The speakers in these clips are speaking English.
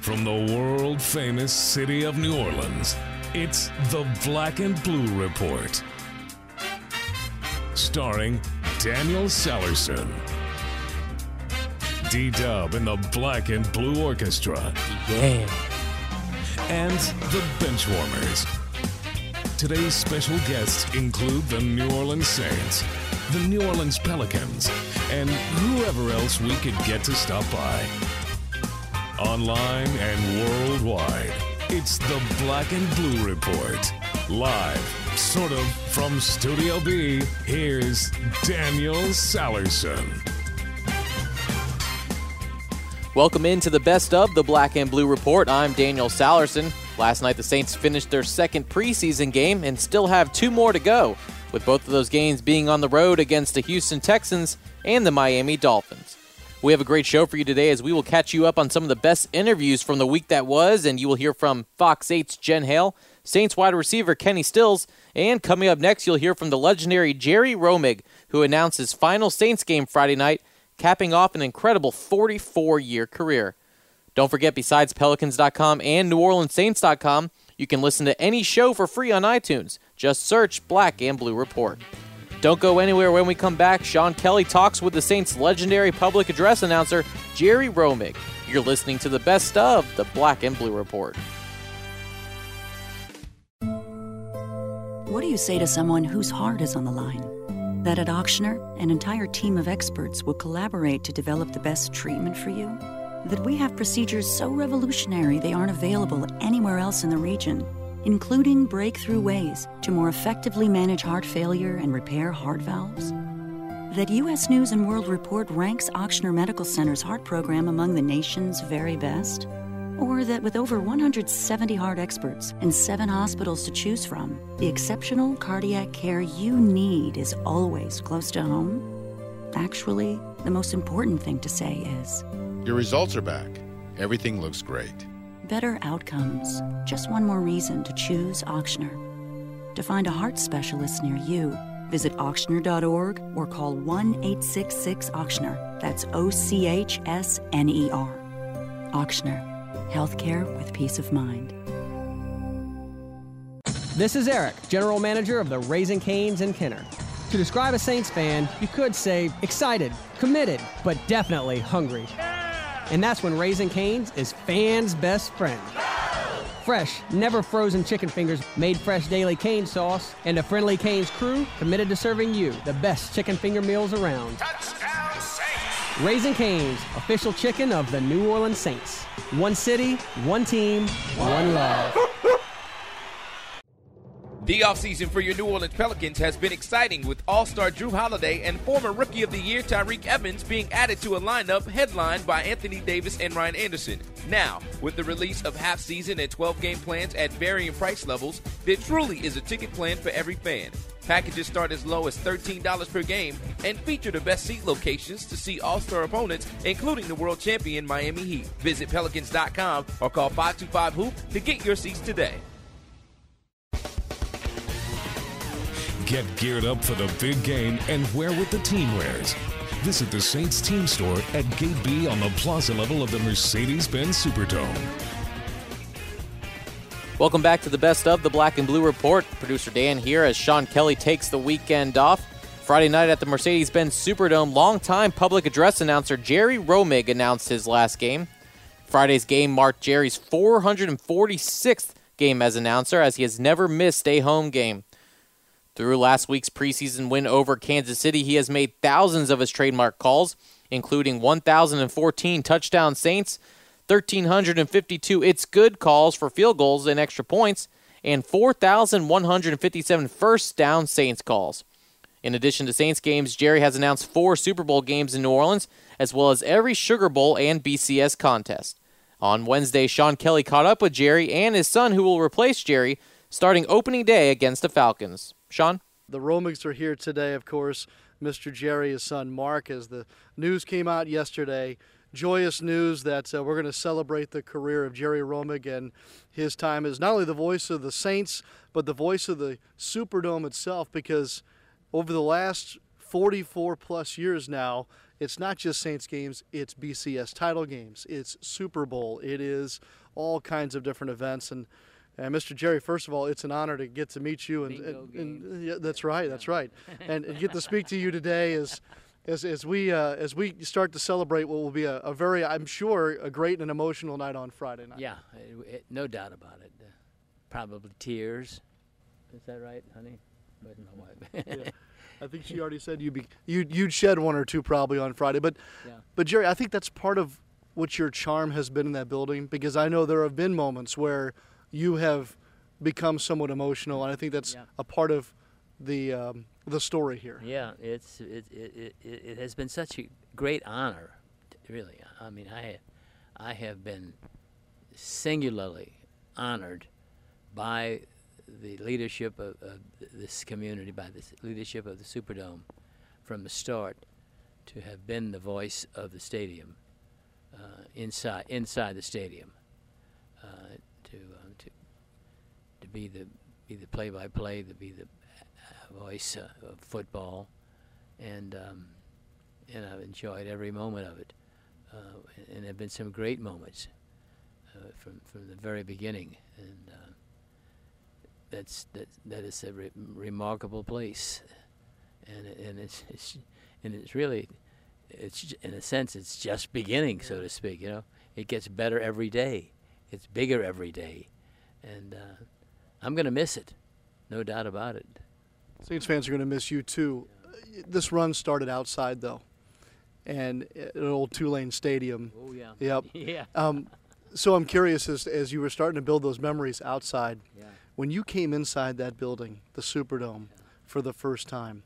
From the world famous city of New Orleans, it's the Black and Blue Report. Starring Daniel Sellerson. D Dub and the Black and Blue Orchestra. Yeah. And the Benchwarmers. Today's special guests include the New Orleans Saints, the New Orleans Pelicans, and whoever else we could get to stop by. Online and worldwide, it's the Black and Blue Report. Live, sort of, from Studio B, here's Daniel Sallerson. Welcome into the best of the Black and Blue Report. I'm Daniel Sallerson. Last night, the Saints finished their second preseason game and still have two more to go, with both of those games being on the road against the Houston Texans and the Miami Dolphins. We have a great show for you today as we will catch you up on some of the best interviews from the week that was, and you will hear from Fox 8's Jen Hale, Saints wide receiver Kenny Stills, and coming up next, you'll hear from the legendary Jerry Romig, who announced his final Saints game Friday night, capping off an incredible 44 year career. Don't forget, besides Pelicans.com and NewOrleansSaints.com, you can listen to any show for free on iTunes. Just search Black and Blue Report. Don't go anywhere when we come back. Sean Kelly talks with the Saints' legendary public address announcer, Jerry Romig. You're listening to the best of the Black and Blue Report. What do you say to someone whose heart is on the line? That at Ochsner, an entire team of experts will collaborate to develop the best treatment for you? That we have procedures so revolutionary they aren't available anywhere else in the region, including breakthrough ways to more effectively manage heart failure and repair heart valves? That U.S. News and World Report ranks Ochsner Medical Center's heart program among the nation's very best? Or that with over 170 heart experts and seven hospitals to choose from, the exceptional cardiac care you need is always close to home? Actually, the most important thing to say is Your results are back. Everything looks great. Better outcomes. Just one more reason to choose Ochsner. To find a heart specialist near you, visit ochsner.org or call 1 866 Ochsner. That's O C H S N E R. Ochsner. Healthcare with peace of mind. This is Eric, General Manager of the Raising Canes in Kenner. To describe a Saints fan, you could say excited, committed, but definitely hungry. And that's when Raising Canes is fans' best friend. Fresh, never frozen chicken fingers, made fresh daily cane sauce, and a friendly Canes crew committed to serving you the best chicken finger meals around. Raising Canes, official chicken of the New Orleans Saints. One city, one team, one love. The offseason for your New Orleans Pelicans has been exciting with All Star Jrue Holiday and former Rookie of the Year Tyreke Evans being added to a lineup headlined by Anthony Davis and Ryan Anderson. Now, with the release of half season and 12 game plans at varying price levels, there truly is a ticket plan for every fan. Packages start as low as $13 per game and feature the best seat locations to see All Star opponents, including the world champion Miami Heat. Visit Pelicans.com or call 525 Hoop to get your seats today. Get geared up for the big game and wear what the team wears. Visit the Saints team store at Gate B on the plaza level of the Mercedes Benz Superdome. Welcome back to the best of the Black and Blue Report. Producer Dan here as Sean Kelly takes the weekend off. Friday night at the Mercedes Benz Superdome, longtime public address announcer Jerry Romig announced his last game. Friday's game marked Jerry's 446th game as announcer, as he has never missed a home game. Through last week's preseason win over Kansas City, he has made thousands of his trademark calls, including 1,014 touchdown Saints, 1,352 it's good calls for field goals and extra points, and 4,157 first down Saints calls. In addition to Saints games, Jerry has announced four Super Bowl games in New Orleans, as well as every Sugar Bowl and BCS contest. On Wednesday, Sean Kelly caught up with Jerry and his son, who will replace Jerry, starting opening day against the Falcons. Sean? The Romigs are here today, of course. Mr. Jerry, his son Mark, as the news came out yesterday. Joyous news that uh, we're going to celebrate the career of Jerry Romig and his time as not only the voice of the Saints, but the voice of the Superdome itself, because over the last 44 plus years now, it's not just Saints games, it's BCS title games, it's Super Bowl, it is all kinds of different events. And, and Mr. Jerry, first of all, it's an honor to get to meet you. And, and, and yeah, that's right, that's right. and, and get to speak to you today is. As, as we uh, as we start to celebrate what will be a, a, very I'm sure a great and emotional night on Friday night. Yeah, it, it, no doubt about it. Uh, probably tears. Is that right, honey? My wife. yeah. I think she already said you'd be you'd, you'd shed one or two probably on Friday. But yeah. but Jerry, I think that's part of what your charm has been in that building because I know there have been moments where you have become somewhat emotional, and I think that's yeah. a part of the um, the story here. Yeah, it's it, it, it, it has been such a great honor, really. I mean, I I have been singularly honored by the leadership of, of, this community, by the leadership of the Superdome from the start, to have been the voice of the stadium uh, inside inside the stadium, uh, be the be the play-by-play, to be the uh, voice uh, of football, and um, and I've enjoyed every moment of it, uh, and, and there have been some great moments from from the very beginning, and that's that that is a re- remarkable place, and and it's, it's and it's really it's in a sense it's just beginning, so to speak. You know, it gets better every day. It's bigger every day, and uh, I'm going to miss it, no doubt about it. Saints fans are going to miss you too. This run started outside though, and at an old Tulane Stadium. Oh yeah. Yep. yeah. Um, so I'm curious as as you were starting to build those memories outside. Yeah when you came inside that building, the Superdome, for the first time,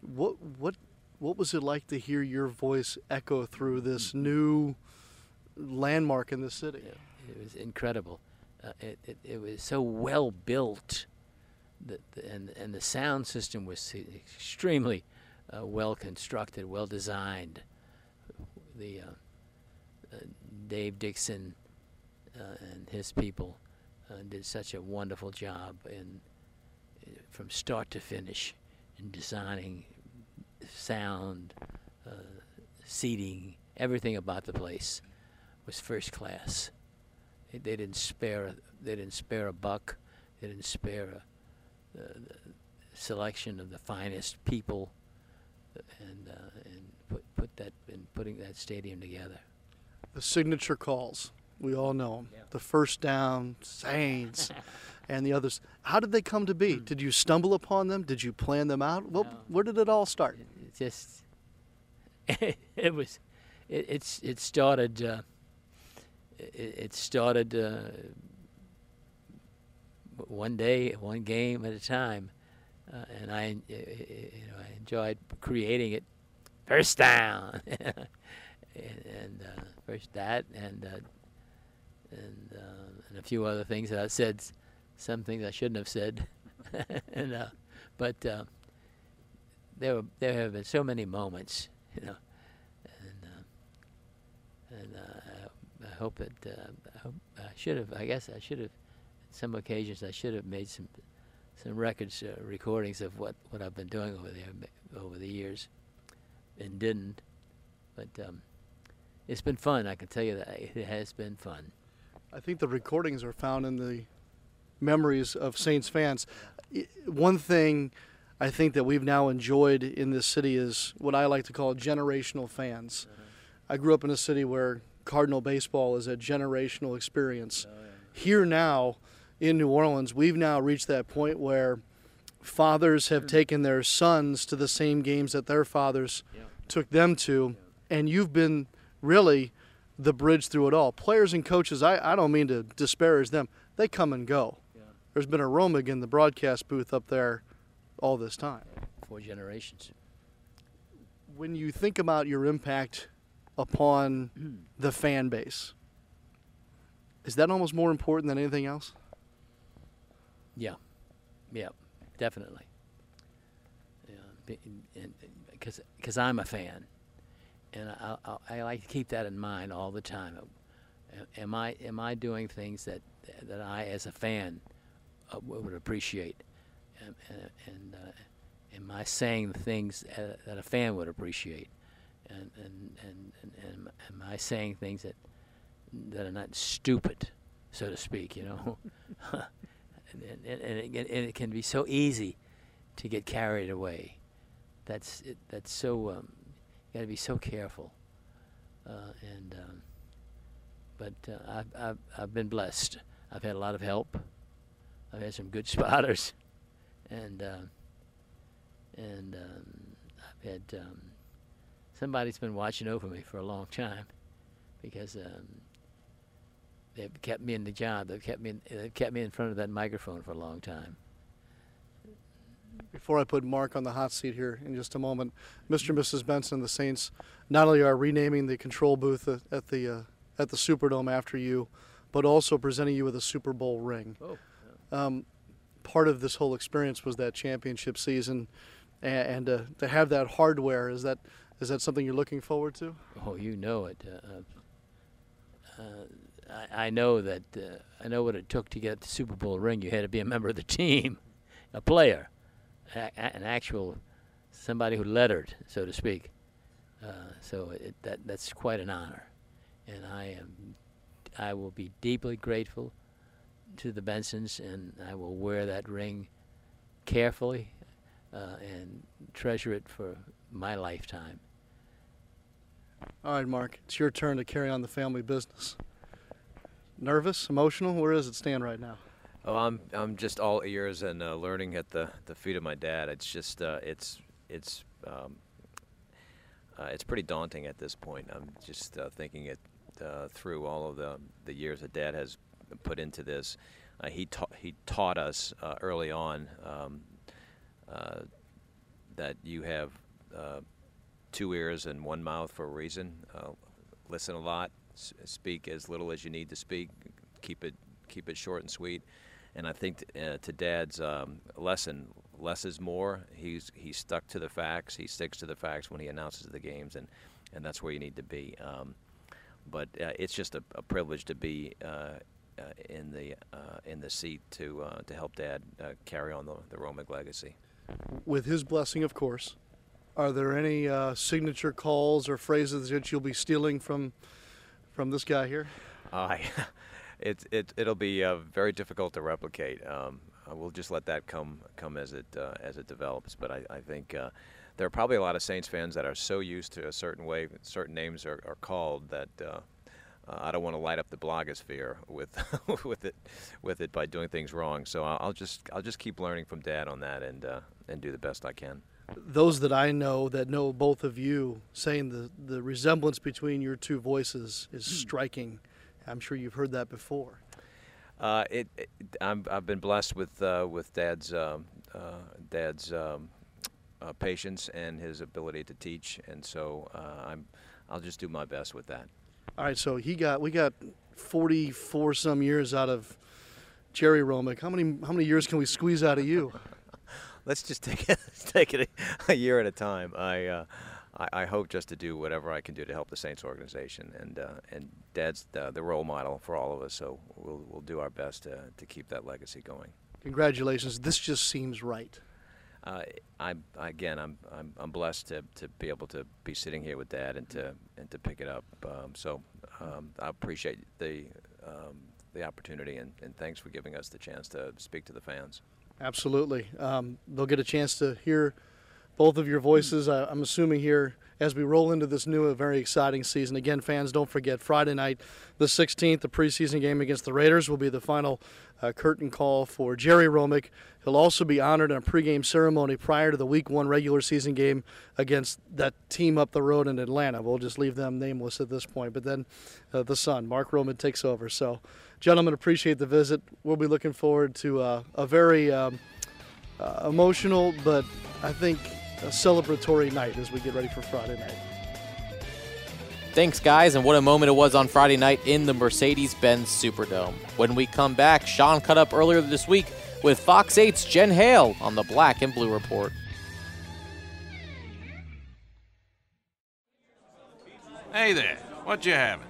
what what what was it like to hear your voice echo through this new landmark in the city? It, it was incredible. Uh, it, it, it was so well built, that the, and and the sound system was extremely uh, well constructed, well designed. The uh, uh Dave Dixon uh, and his people uh, did such a wonderful job in from start to finish in designing sound, seating, everything about the place was first class. They, didn't spare they didn't spare a buck. They didn't spare a, the selection of the finest people, and uh, and put put that in putting that stadium together. The signature calls. We all know them. Yeah. The first down, Saints, and the others. How did they come to be? Hmm. Did you stumble upon them? Did you plan them out? Well, no. where did it all start? It, it just it, was it, it's it started uh, it, it, started uh, one day, one game at a time, uh, and I you know I enjoyed creating it. First down, and, and uh, first that, and uh, and uh, and a few other things that I said, some things I shouldn't have said, and uh, but uh, there were there have been so many moments, you know, and uh, and uh, hope that uh, I, hope I should have I guess I should have some occasions I should have made some some records recordings of what what I've been doing over there over the years, and didn't, but. Um, it's been fun. I can tell you that it has been fun. I think the recordings are found in the memories of Saints fans. One thing I think that we've now enjoyed in this city is what I like to call generational fans. Uh-huh. I grew up in a city where Cardinal baseball is a generational experience. Oh, yeah. Here now in New Orleans, we've now reached that point where fathers have hmm. taken their sons to the same games that their fathers yeah. took them to, yeah. and you've been really the bridge through it all. Players and coaches, I, I don't mean to disparage them, they come and go. Yeah. There's been a Romig in the broadcast booth up there all this time. Four generations. When you think about your impact upon the fan base, is that almost more important than anything else? Yeah, yeah, definitely. Yeah, because because I'm a fan, and I, I, I, like to keep that in mind all the time. Am I am I doing things that that I, as a fan, uh, would appreciate, and, and uh, am I saying the things that a fan would appreciate? And and, and, and, am I saying things that that are not stupid, so to speak? You know, and, and, and, it, can be so easy to get carried away. That's that's so um, you got to be so careful, uh, and um, but uh, I've, I've I've been blessed. I've had a lot of help. I've had some good spotters, and uh, and um, I've had um, somebody's been watching over me for a long time because um, they've kept me in the job. They've kept me in, they've kept me in front of that microphone for a long time. Before I put Mark on the hot seat here in just a moment, Mr. and Mrs. Benson, the Saints not only are renaming the control booth at, at the uh, at the Superdome after you, but also presenting you with a Super Bowl ring. Oh. Um, part of this whole experience was that championship season, and, and uh, to have that hardware is that is that something you're looking forward to? Oh, you know it. Uh, uh, I, I know that. Uh, I know what it took to get the Super Bowl ring. You had to be a member of the team, a player, a, a- an actual somebody who lettered, so to speak. Uh, so it, that that's quite an honor, and I am. I will be deeply grateful to the Bensons, and I will wear that ring carefully uh, and treasure it for my lifetime. All right, Mark, it's your turn to carry on the family business. Nervous, emotional? Where does it stand right now? Oh, I'm I'm just all ears and uh, learning at the, the feet of my dad. It's just uh, it's it's um, uh, it's pretty daunting at this point. I'm just uh, thinking it uh, through all of the the years that Dad has put into this. Uh, he taught he taught us early on um, that you have two ears and one mouth for a reason. Uh, listen a lot, s- speak as little as you need to speak. Keep it keep it short and sweet. And I think t- uh, to Dad's um, lesson, less is more. He's he's stuck to the facts. He sticks to the facts when he announces the games, and, and that's where you need to be. Um, but uh, it's just a, a privilege to be uh, uh, in the uh, in the seat to to help Dad carry on the the Romig legacy. With his blessing, of course. Are there any uh, signature calls or phrases that you'll be stealing from from this guy here? I, it it it'll be uh, very difficult to replicate. Um, uh, we'll just let that come come as it uh, as it develops. But I, I think uh, there are probably a lot of Saints fans that are so used to a certain way certain names are, are called that. Uh, uh, I don't want to light up the blogosphere with with it with it by doing things wrong. So I'll, I'll just I'll just keep learning from Dad on that and uh, and do the best I can. Those that I know that know both of you saying the, the resemblance between your two voices is striking. I'm sure you've heard that before. Uh, it, it I'm, I've been blessed with uh, with Dad's um, uh, Dad's um, uh, patience and his ability to teach, and so uh, I'm I'll just do my best with that. All right, so he got we got 44 some years out of Jerry Romig. How many how many years can we squeeze out of you? Let's just take it let's take it a, a year at a time. I, uh, I I hope just to do whatever I can do to help the Saints organization, and uh, and Dad's the, the role model for all of us. So we'll we'll do our best to to keep that legacy going. Congratulations. This just seems right. Uh, I'm again. I'm, I'm I'm blessed to, to be able to be sitting here with Dad and to and to pick it up. Um, so um, I appreciate the um, the opportunity and, and thanks for giving us the chance to speak to the fans. Absolutely. Um, they'll get a chance to hear both of your voices. I'm assuming here as we roll into this new, very exciting season. Again, fans, don't forget Friday night, the 16th, the preseason game against the Raiders will be the final uh, curtain call for Jerry Romig. He'll also be honored in a pregame ceremony prior to the Week One regular season game against that team up the road in Atlanta. We'll just leave them nameless at this point. But then uh, the son, Mark Romig, takes over. So, gentlemen, appreciate the visit. We'll be looking forward to uh, a very um, uh, emotional, but I think a celebratory night as we get ready for Friday night. Thanks, guys, and what a moment it was on Friday night in the Mercedes Benz Superdome. When we come back, Sean cut up earlier this week with Fox 8's Jen Hale on the Black and Blue Report. Hey there, what you having?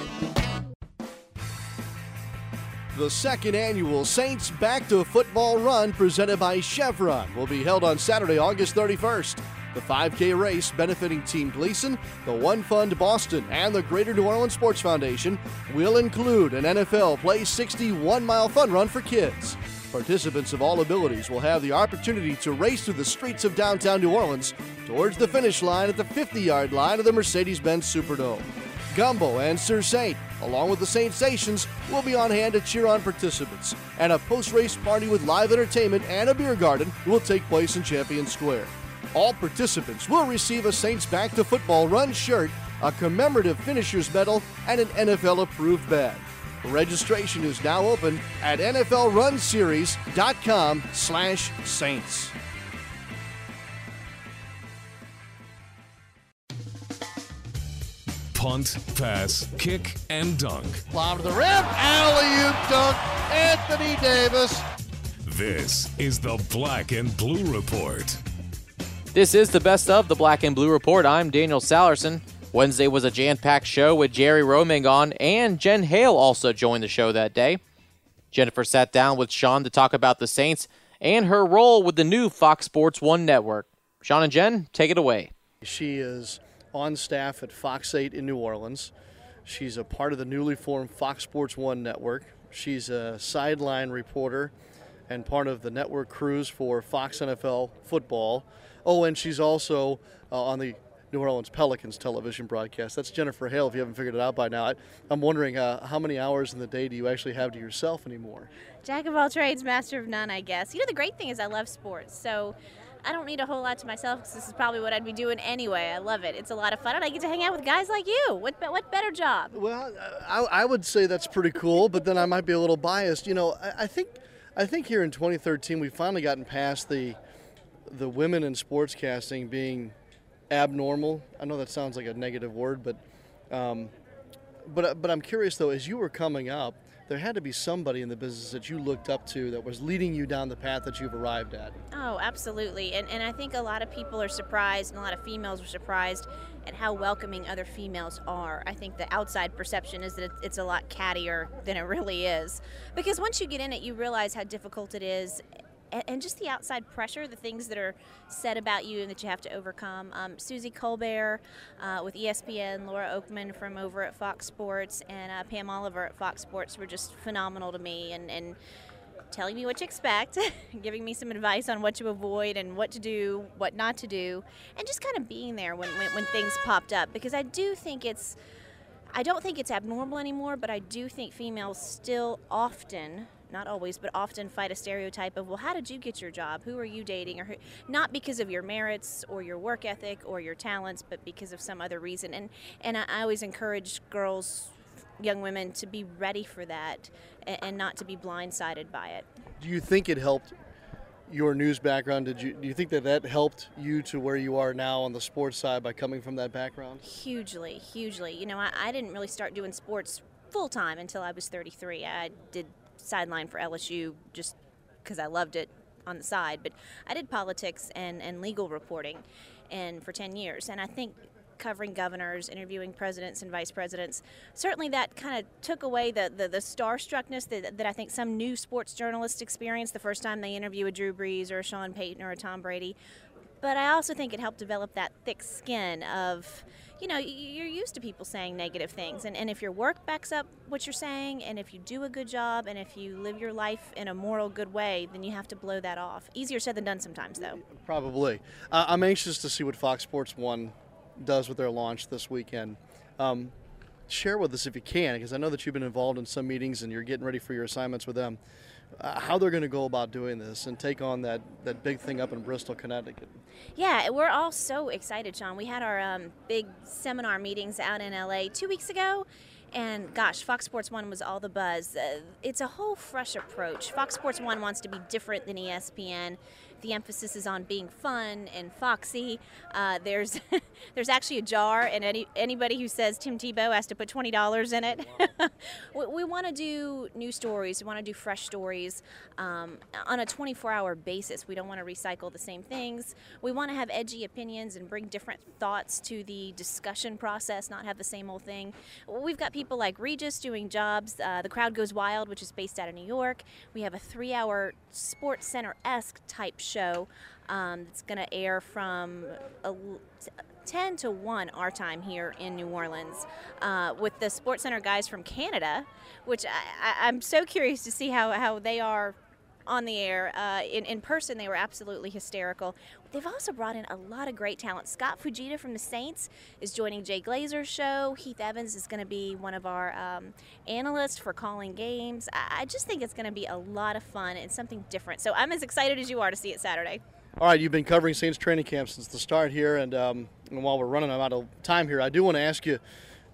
The second annual Saints Back to Football Run presented by Chevron will be held on Saturday, August 31st. The 5K race benefiting Team Gleason, the One Fund Boston, and the Greater New Orleans Sports Foundation will include an NFL Play 61 mile fun run for kids. Participants of all abilities will have the opportunity to race through the streets of downtown New Orleans towards the finish line at the 50 yard line of the Mercedes Benz Superdome. Gumbo and Sir Saint, along with the Saintsations, will be on hand to cheer on participants, and a post race party with live entertainment and a beer garden will take place in Champion Square. All participants will receive a Saints Back to Football Run shirt, a commemorative finisher's medal, and an NFL approved bag. Registration is now open at NFLRunSeries.com slash Saints. Punt, pass, kick, and dunk. Lob to the rim, alley oop dunk, Anthony Davis. This is the Black and Blue Report. This is the best of the Black and Blue Report. I'm Daniel Salerson. Wednesday was a jam packed show with Jerry Romig on, and Jen Hale also joined the show that day. Jennifer sat down with Sean to talk about the Saints and her role with the new Fox Sports 1 network. Sean and Jen, take it away. She is on staff at Fox 8 in New Orleans. She's a part of the newly formed Fox Sports 1 network. She's a sideline reporter and part of the network crews for Fox NFL football. Oh, and she's also uh, on the New Orleans Pelicans television broadcast. That's Jennifer Hale, if you haven't figured it out by now. I, am wondering uh, how many hours in the day do you actually have to yourself anymore? Jack of all trades, master of none, I guess. You know, the great thing is I love sports, so I don't need a whole lot to myself because this is probably what I'd be doing anyway. I love it. It's a lot of fun, and I get to hang out with guys like you. What, what better job? Well, I, I would say that's pretty cool, but then I might be a little biased. You know, I, I think I think here in 2013 we've finally gotten past the the women in sportscasting being abnormal. I know that sounds like a negative word, but um, but but I'm curious though. As you were coming up, there had to be somebody in the business that you looked up to that was leading you down the path that you've arrived at. Oh, absolutely. And and I think a lot of people are surprised, and a lot of females are surprised at how welcoming other females are. I think the outside perception is that it's a lot cattier than it really is, because once you get in it, you realize how difficult it is and, just the outside pressure, the things that are said about you and that you have to overcome. Um, Suzy Kolber uh, with ESPN, Laura Okmin from over at Fox Sports, and uh, Pam Oliver at Fox Sports were just phenomenal to me and, and telling me what to expect, giving me some advice on what to avoid and what to do, what not to do, and just kind of being there when, when, when things popped up because I do think it's. I don't think it's abnormal anymore, but I do think females still often not always, but often fight a stereotype of, well, how did you get your job? Who are you dating? Or who, not because of your merits or your work ethic or your talents, but because of some other reason. And and I, always encourage girls, young women, to be ready for that and, and not to be blindsided by it. Do you think it helped your news background did you do you think that that helped you to where you are now on the sports side by coming from that background hugely hugely you know i, I didn't really start doing sports full time until i was 33 i did sideline for LSU just because I loved it on the side. But I did politics and, and legal reporting and for 10 years. And I think covering governors, interviewing presidents and vice presidents, certainly that kind of took away the, the, the starstruckness that, that I think some new sports journalists experience the first time they interview a Drew Brees or a Sean Payton or a Tom Brady. But I also think it helped develop that thick skin of, you know, you're used to people saying negative things. And, and if your work backs up what you're saying, and if you do a good job, and if you live your life in a moral, good way, then you have to blow that off. Easier said than done sometimes, though. Probably. Uh, I'm anxious to see what Fox Sports 1 does with their launch this weekend. Um, share with us if you can, because I know that you've been involved in some meetings and you're getting ready for your assignments with them. Uh, how they're going to go about doing this and take on that, that big thing up in Bristol, Connecticut. Yeah, we're all so excited, Sean. We had our um, big seminar meetings out in LA two weeks ago, and gosh, Fox Sports 1 was all the buzz. Uh, it's a whole fresh approach. Fox Sports 1 wants to be different than ESPN the emphasis is on being fun and foxy. Uh, there's there's actually a jar, and any anybody who says Tim Tebow has to put twenty dollars in it. we, we want to do new stories. We want to do fresh stories um, on a 24-hour basis. We don't want to recycle the same things. We want to have edgy opinions and bring different thoughts to the discussion process, not have the same old thing. We've got people like Regis doing jobs. Uh, the Crowd Goes Wild, which is based out of New York. We have a three-hour Sports Center esque type show um, that's going to air from a, 10 to 1 our time here in New Orleans uh, with the Sports Center guys from Canada, which I, am so curious to see how, how they are on the air. Uh, in, in person, they were absolutely hysterical. They've also brought in a lot of great talent. Scott Fujita from the Saints is joining Jay Glazer's show. Heath Evans is going to be one of our um, analysts for calling games. I, I just think it's going to be a lot of fun and something different. So I'm as excited as you are to see it Saturday. All right, you've been covering Saints training camp since the start here, and, um, and while we're running out of time here, I do want to ask you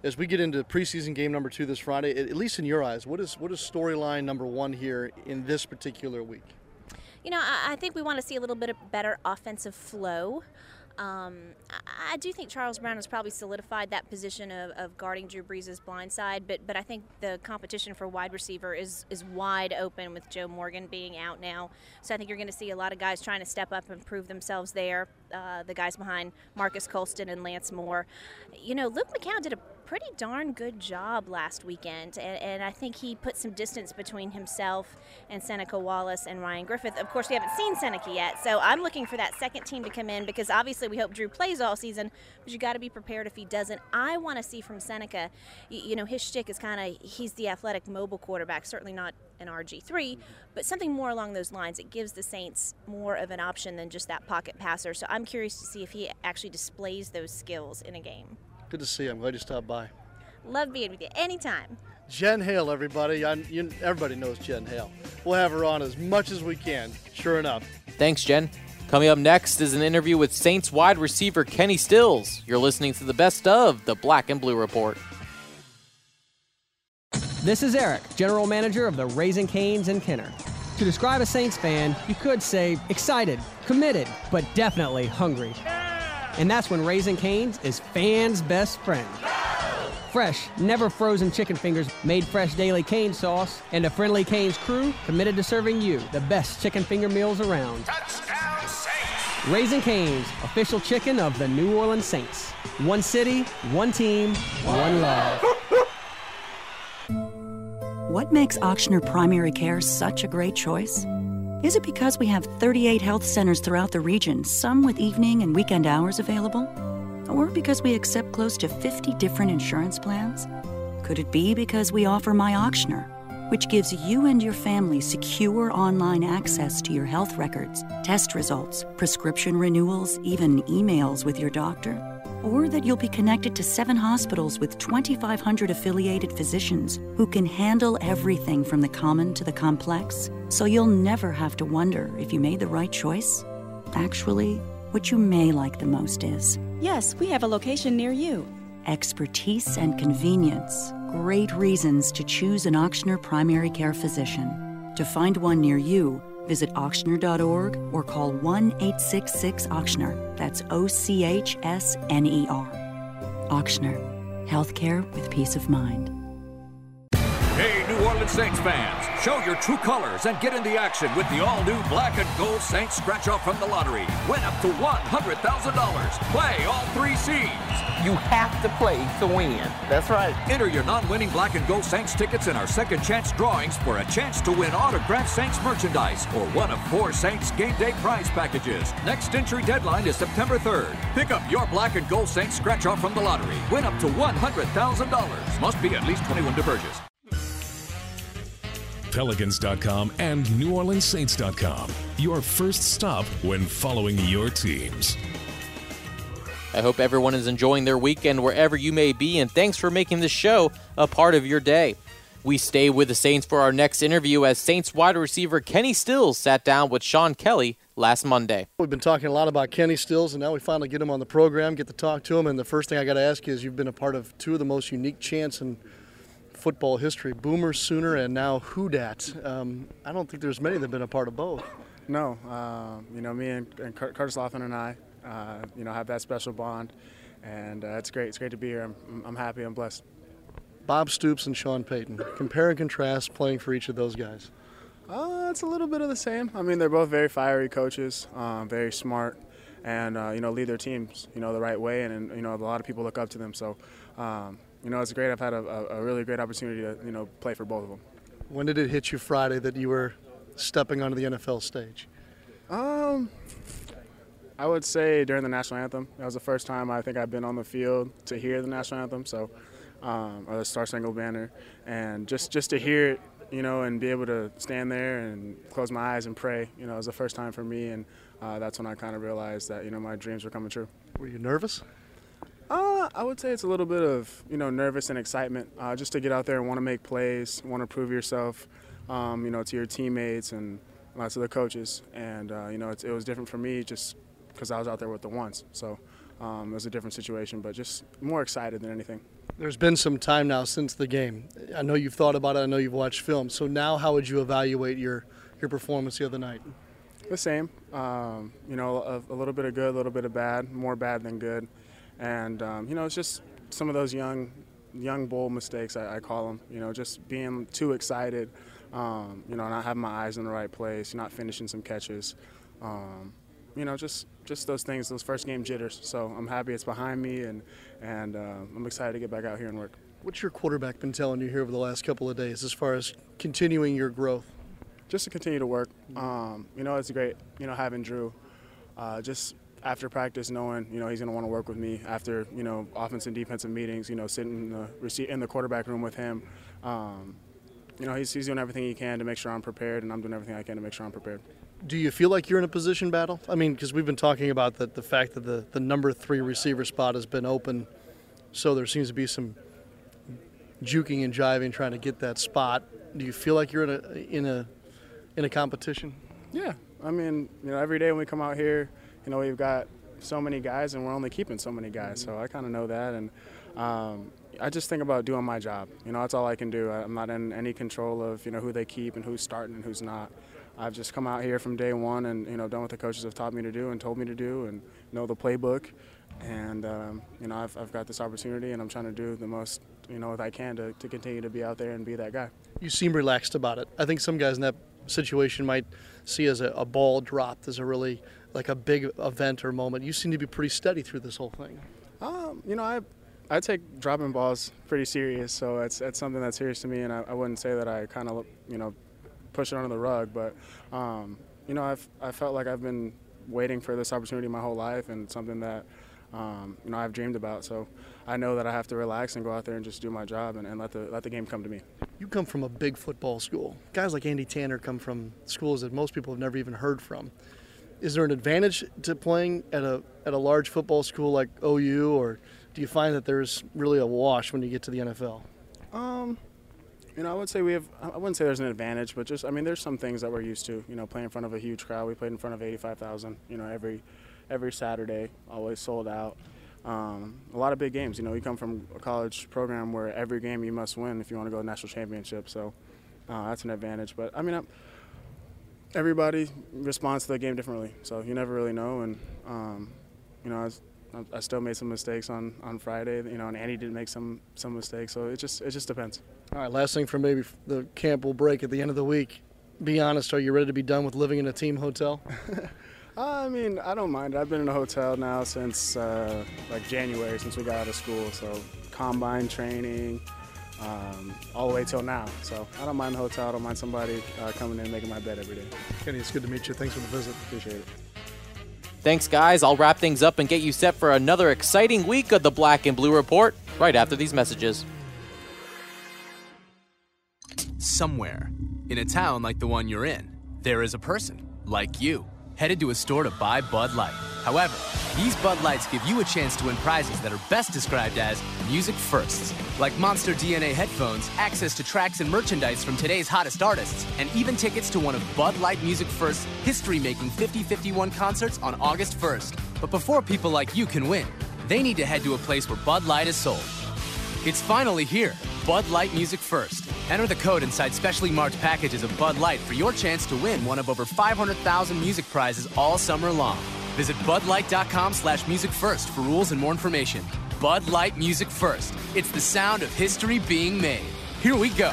as we get into preseason game number two this Friday, at least in your eyes, what is what is storyline number one here in this particular week? You know, I, I think we want to see a little bit of better offensive flow. Um, I, I, do think Charles Brown has probably solidified that position of, of guarding Drew Brees' blind side, but but I think the competition for wide receiver is is wide open with Joe Morgan being out now. So I think you're going to see a lot of guys trying to step up and prove themselves there. Uh, the guys behind Marques Colston and Lance Moore. You know, Luke McCown did a pretty darn good job last weekend, and, and, I think he put some distance between himself and Seneca Wallace and Ryan Griffin. Of course, we haven't seen Seneca yet, so I'm looking for that second team to come in because obviously we hope Drew plays all season, but you got to be prepared if he doesn't. I want to see from Seneca, you, you know, his shtick is kind of he's the athletic mobile quarterback, certainly not an RG3, but something more along those lines. It gives the Saints more of an option than just that pocket passer. So I'm curious to see if he actually displays those skills in a game. Good to see you. I'm glad you stopped by. Love being with you anytime. Jen Hale, everybody. You, everybody knows Jen Hale. We'll have her on as much as we can, sure enough. Thanks, Jen. Coming up next is an interview with Saints wide receiver Kenny Stills. You're listening to the best of the Black and Blue Report. This is Eric, General Manager of the Raising Canes in Kenner. To describe a Saints fan, you could say excited, committed, but definitely hungry. And that's when Raising Cane's is fans' best friend. Fresh, never frozen chicken fingers, made fresh daily cane sauce, and a friendly Cane's crew committed to serving you the best chicken finger meals around. Touchdown Saints! Raising Cane's, official chicken of the New Orleans Saints. One city, one team, one love. What makes Ochsner Primary Care such a great choice? Is it because we have 38 health centers throughout the region, some with evening and weekend hours available? Or because we accept close to 50 different insurance plans? Could it be because we offer My Ochsner, which gives you and your family secure online access to your health records, test results, prescription renewals, even emails with your doctor? Or that you'll be connected to seven hospitals with 2,500 affiliated physicians who can handle everything from the common to the complex, so you'll never have to wonder if you made the right choice? Actually, what you may like the most is Yes, we have a location near you. Expertise and convenience. Great reasons to choose an Ochsner primary care physician. To find one near you, Visit Ochsner.org or call 1 866 Ochsner. That's O C H S N E R. Ochsner, healthcare with peace of mind. New Orleans Saints fans, show your true colors and get in the action with the all new black and gold Saints scratch off from the lottery. Win up to $100,000. Play all three C's. You have to play to win. That's right. Enter your non winning black and gold Saints tickets in our second chance drawings for a chance to win autographed Saints merchandise or one of four Saints game day prize packages. Next entry deadline is September 3rd. Pick up your black and gold Saints scratch off from the lottery. Win up to $100,000. Must be at least 21 to purchase. Pelicans.com and NewOrleansSaints.com. Your first stop when following your teams. I hope everyone is enjoying their weekend wherever you may be, and thanks for making this show a part of your day. We stay with the Saints for our next interview as Saints wide receiver Kenny Stills sat down with Sean Kelly last Monday. We've been talking a lot about Kenny Stills, and now we finally get him on the program, get to talk to him. And the first thing I got to ask you is you've been a part of two of the most unique chants in football history Boomer Sooner and now Who Dat. Um, I don't think there's many that have been a part of both. No. Uh, you know, me and, and Curtis Lofton and I, uh, you know, have that special bond. And uh, it's great. It's great to be here. I'm, I'm happy. I'm blessed. Bob Stoops and Sean Payton. Compare and contrast playing for each of those guys. Uh, it's a little bit of the same. I mean, they're both very fiery coaches, um, very smart, and uh, you know lead their teams you know the right way, and, and, you know a lot of people look up to them. So, um, you know, it's great. I've had a, a, really great opportunity to you know play for both of them. When did it hit you Friday that you were stepping onto the NFL stage? Um, I would say during the national anthem. That was the first time I think I've been on the field to hear the national anthem. So um, or the Star Spangled Banner, and just just to hear it, you know, and be able to stand there and close my eyes and pray, you know, it was the first time for me, and uh, that's when I kind of realized that you know my dreams were coming true. Were you nervous? Uh, I would say it's a little bit of you know nervous and excitement, uh, just to get out there and want to make plays, want to prove yourself, um, you know, to your teammates and lots of the coaches, and uh, you know it was different for me just because I was out there with the ones, so um, it was a different situation, but just more excited than anything. There's been some time now since the game. I know you've thought about it. I know you've watched film. So now, how would you evaluate your your performance the other night? The same. Um, you know, a, a, little bit of good, a little bit of bad, more bad than good. And um, you know, it's just some of those young, young bull mistakes I, I call them. You know, just being too excited. Um, you know, not having my eyes in the right place, not finishing some catches. Um, you know, just just those things, those first game jitters. So I'm happy it's behind me, and and uh, I'm excited to get back out here and work. What's your quarterback been telling you here over the last couple of days as far as continuing your growth? Just to continue to work. Um, you know, it's great. You know, having Drew. Uh, just after practice, knowing you know he's going to want to work with me. After you know offensive and defensive meetings, you know sitting in the in the quarterback room with him. Um, you know he's, he's doing everything he can to make sure I'm prepared, and I'm doing everything I can to make sure I'm prepared do you feel like you're in a position battle? I mean, because we've been talking about the, the fact that the, the number three receiver spot has been open, so there seems to be some juking and jiving trying to get that spot. Do you feel like you're in a in a in a competition? Yeah, I mean, you know, every day when we come out here, you know, we've got so many guys, and we're only keeping so many guys. So I kind of know that, and um, I just think about doing my job. You know, that's all I can do. I'm not in any control of you know who they keep and who's starting and who's not. I've just come out here from day one and you know done what the coaches have taught me to do and told me to do and know the playbook. And um, you know I've, I've got this opportunity and I'm trying to do the most you know that I can to, to continue to be out there and be that guy. You seem relaxed about it. I think some guys in that situation might see as a, a ball dropped as a really like a big event or moment. You seem to be pretty steady through this whole thing. Um, you know I I take dropping balls pretty serious, so it's, it's something that's serious to me, and I, I wouldn't say that I kind of, you know, push it under the rug. But um, you know, I've I felt like I've been waiting for this opportunity my whole life, and something that um, you know I've dreamed about. So I know that I have to relax and go out there and just do my job and, and let the let the game come to me. You come from a big football school. Guys like Andy Tanner come from schools that most people have never even heard from. Is there an advantage to playing at a at a large football school like OU, or do you find that there's really a wash when you get to the NFL? Um, you know, I would say we have. I wouldn't say there's an advantage, but just I mean, there's some things that we're used to. You know, playing in front of a huge crowd. We played in front of 85,000. You know, every every Saturday, always sold out. Um, a lot of big games. You know, we come from a college program where every game you must win if you want to go to national championship. So uh, that's an advantage. But I mean, I'm, everybody responds to the game differently. So you never really know. And um, you know, as I still made some mistakes on, on Friday, you know, and Andy did make some some mistakes. So it just it just depends. All right, last thing for maybe the camp will break at the end of the week. Be honest, are you ready to be done with living in a team hotel? I mean, I don't mind. I've been in a hotel now since uh, like January, since we got out of school. So combine training, um, all the way till now. So I don't mind the hotel. I don't mind somebody uh, coming in and making my bed every day. Kenny, it's good to meet you. Thanks for the visit. Appreciate it. Thanks, guys. I'll wrap things up and get you set for another exciting week of the Black and Blue Report right after these messages. Somewhere, in a town like the one you're in, there is a person, like you, headed to a store to buy Bud Light. However, these Bud Lights give you a chance to win prizes that are best described as music firsts, like Monster DNA headphones, access to tracks and merchandise from today's hottest artists, and even tickets to one of Bud Light Music First's history making 5051 concerts on August 1st. But before people like you can win, they need to head to a place where Bud Light is sold. It's finally here. Bud Light Music First. Enter the code inside specially marked packages of Bud Light for your chance to win one of over 500,000 music prizes all summer long. Visit budlight.com slash music first for rules and more information. Bud Light Music First. It's the sound of history being made. Here we go.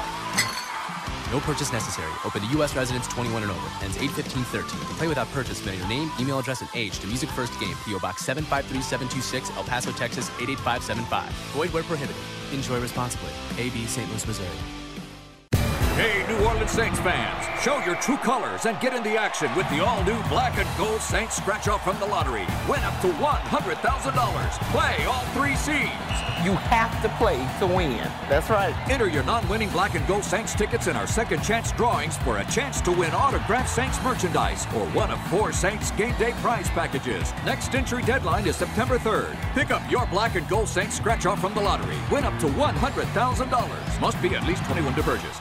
No purchase necessary. Open to U.S. residents 21 and over. Ends 8-15-13. Play without purchase. Mail your name, email address, and age to Music First Game. P.O. Box 753726, El Paso, Texas 88575. Void where prohibited. Enjoy responsibly. A.B. St. Louis, Missouri. Hey, New Orleans Saints fans, show your true colors and get in the action with the all-new black and gold Saints scratch off from the lottery. Win up to $100,000. Play all three seeds. You have to play to win. That's right. Enter your non-winning black and gold Saints tickets in our second chance drawings for a chance to win autographed Saints merchandise or one of four Saints game day prize packages. Next entry deadline is September 3rd. Pick up your black and gold Saints scratch off from the lottery. Win up to $100,000. Must be at least 21 to purchase.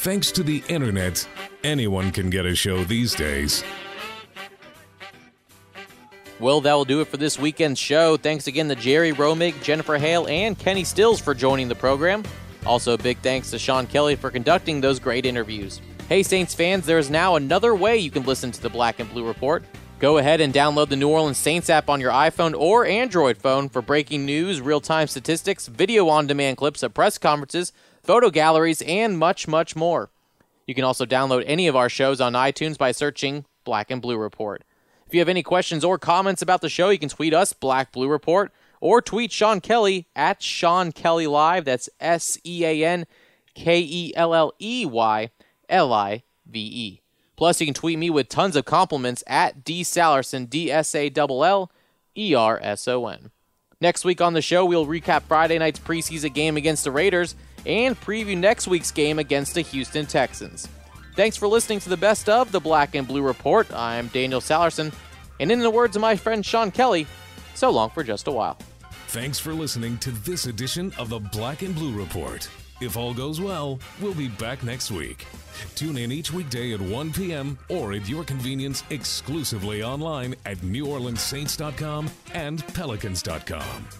Thanks to the internet, anyone can get a show these days. Well, that will do it for this weekend's show. Thanks again to Jerry Romig, Jennifer Hale, and Kenny Stills for joining the program. Also, big thanks to Sean Kelley for conducting those great interviews. Hey, Saints fans, there is now another way you can listen to the Black and Blue Report. Go ahead and download the New Orleans Saints app on your iPhone or Android phone for breaking news, real time statistics, video on demand clips of press conferences, photo galleries, and much, much more. You can also download any of our shows on iTunes by searching Black and Blue Report. If you have any questions or comments about the show, you can tweet us, Black Blue Report, or tweet Sean Kelley at Sean Kelley Live. That's S E A N K E L L E Y L I V E. Plus, you can tweet me with tons of compliments at D Sallerson, D S A L L E R S O N. Next week on the show, we'll recap Friday night's preseason game against the Raiders and preview next week's game against the Houston Texans. Thanks for listening to the best of the Black and Blue Report. I'm Daniel Sallerson, and in the words of my friend Sean Kelley, so long for just a while. Thanks for listening to this edition of the Black and Blue Report. If all goes well, we'll be back next week. Tune in each weekday at 1 p.m. or at your convenience exclusively online at NewOrleansSaints.com and Pelicans.com.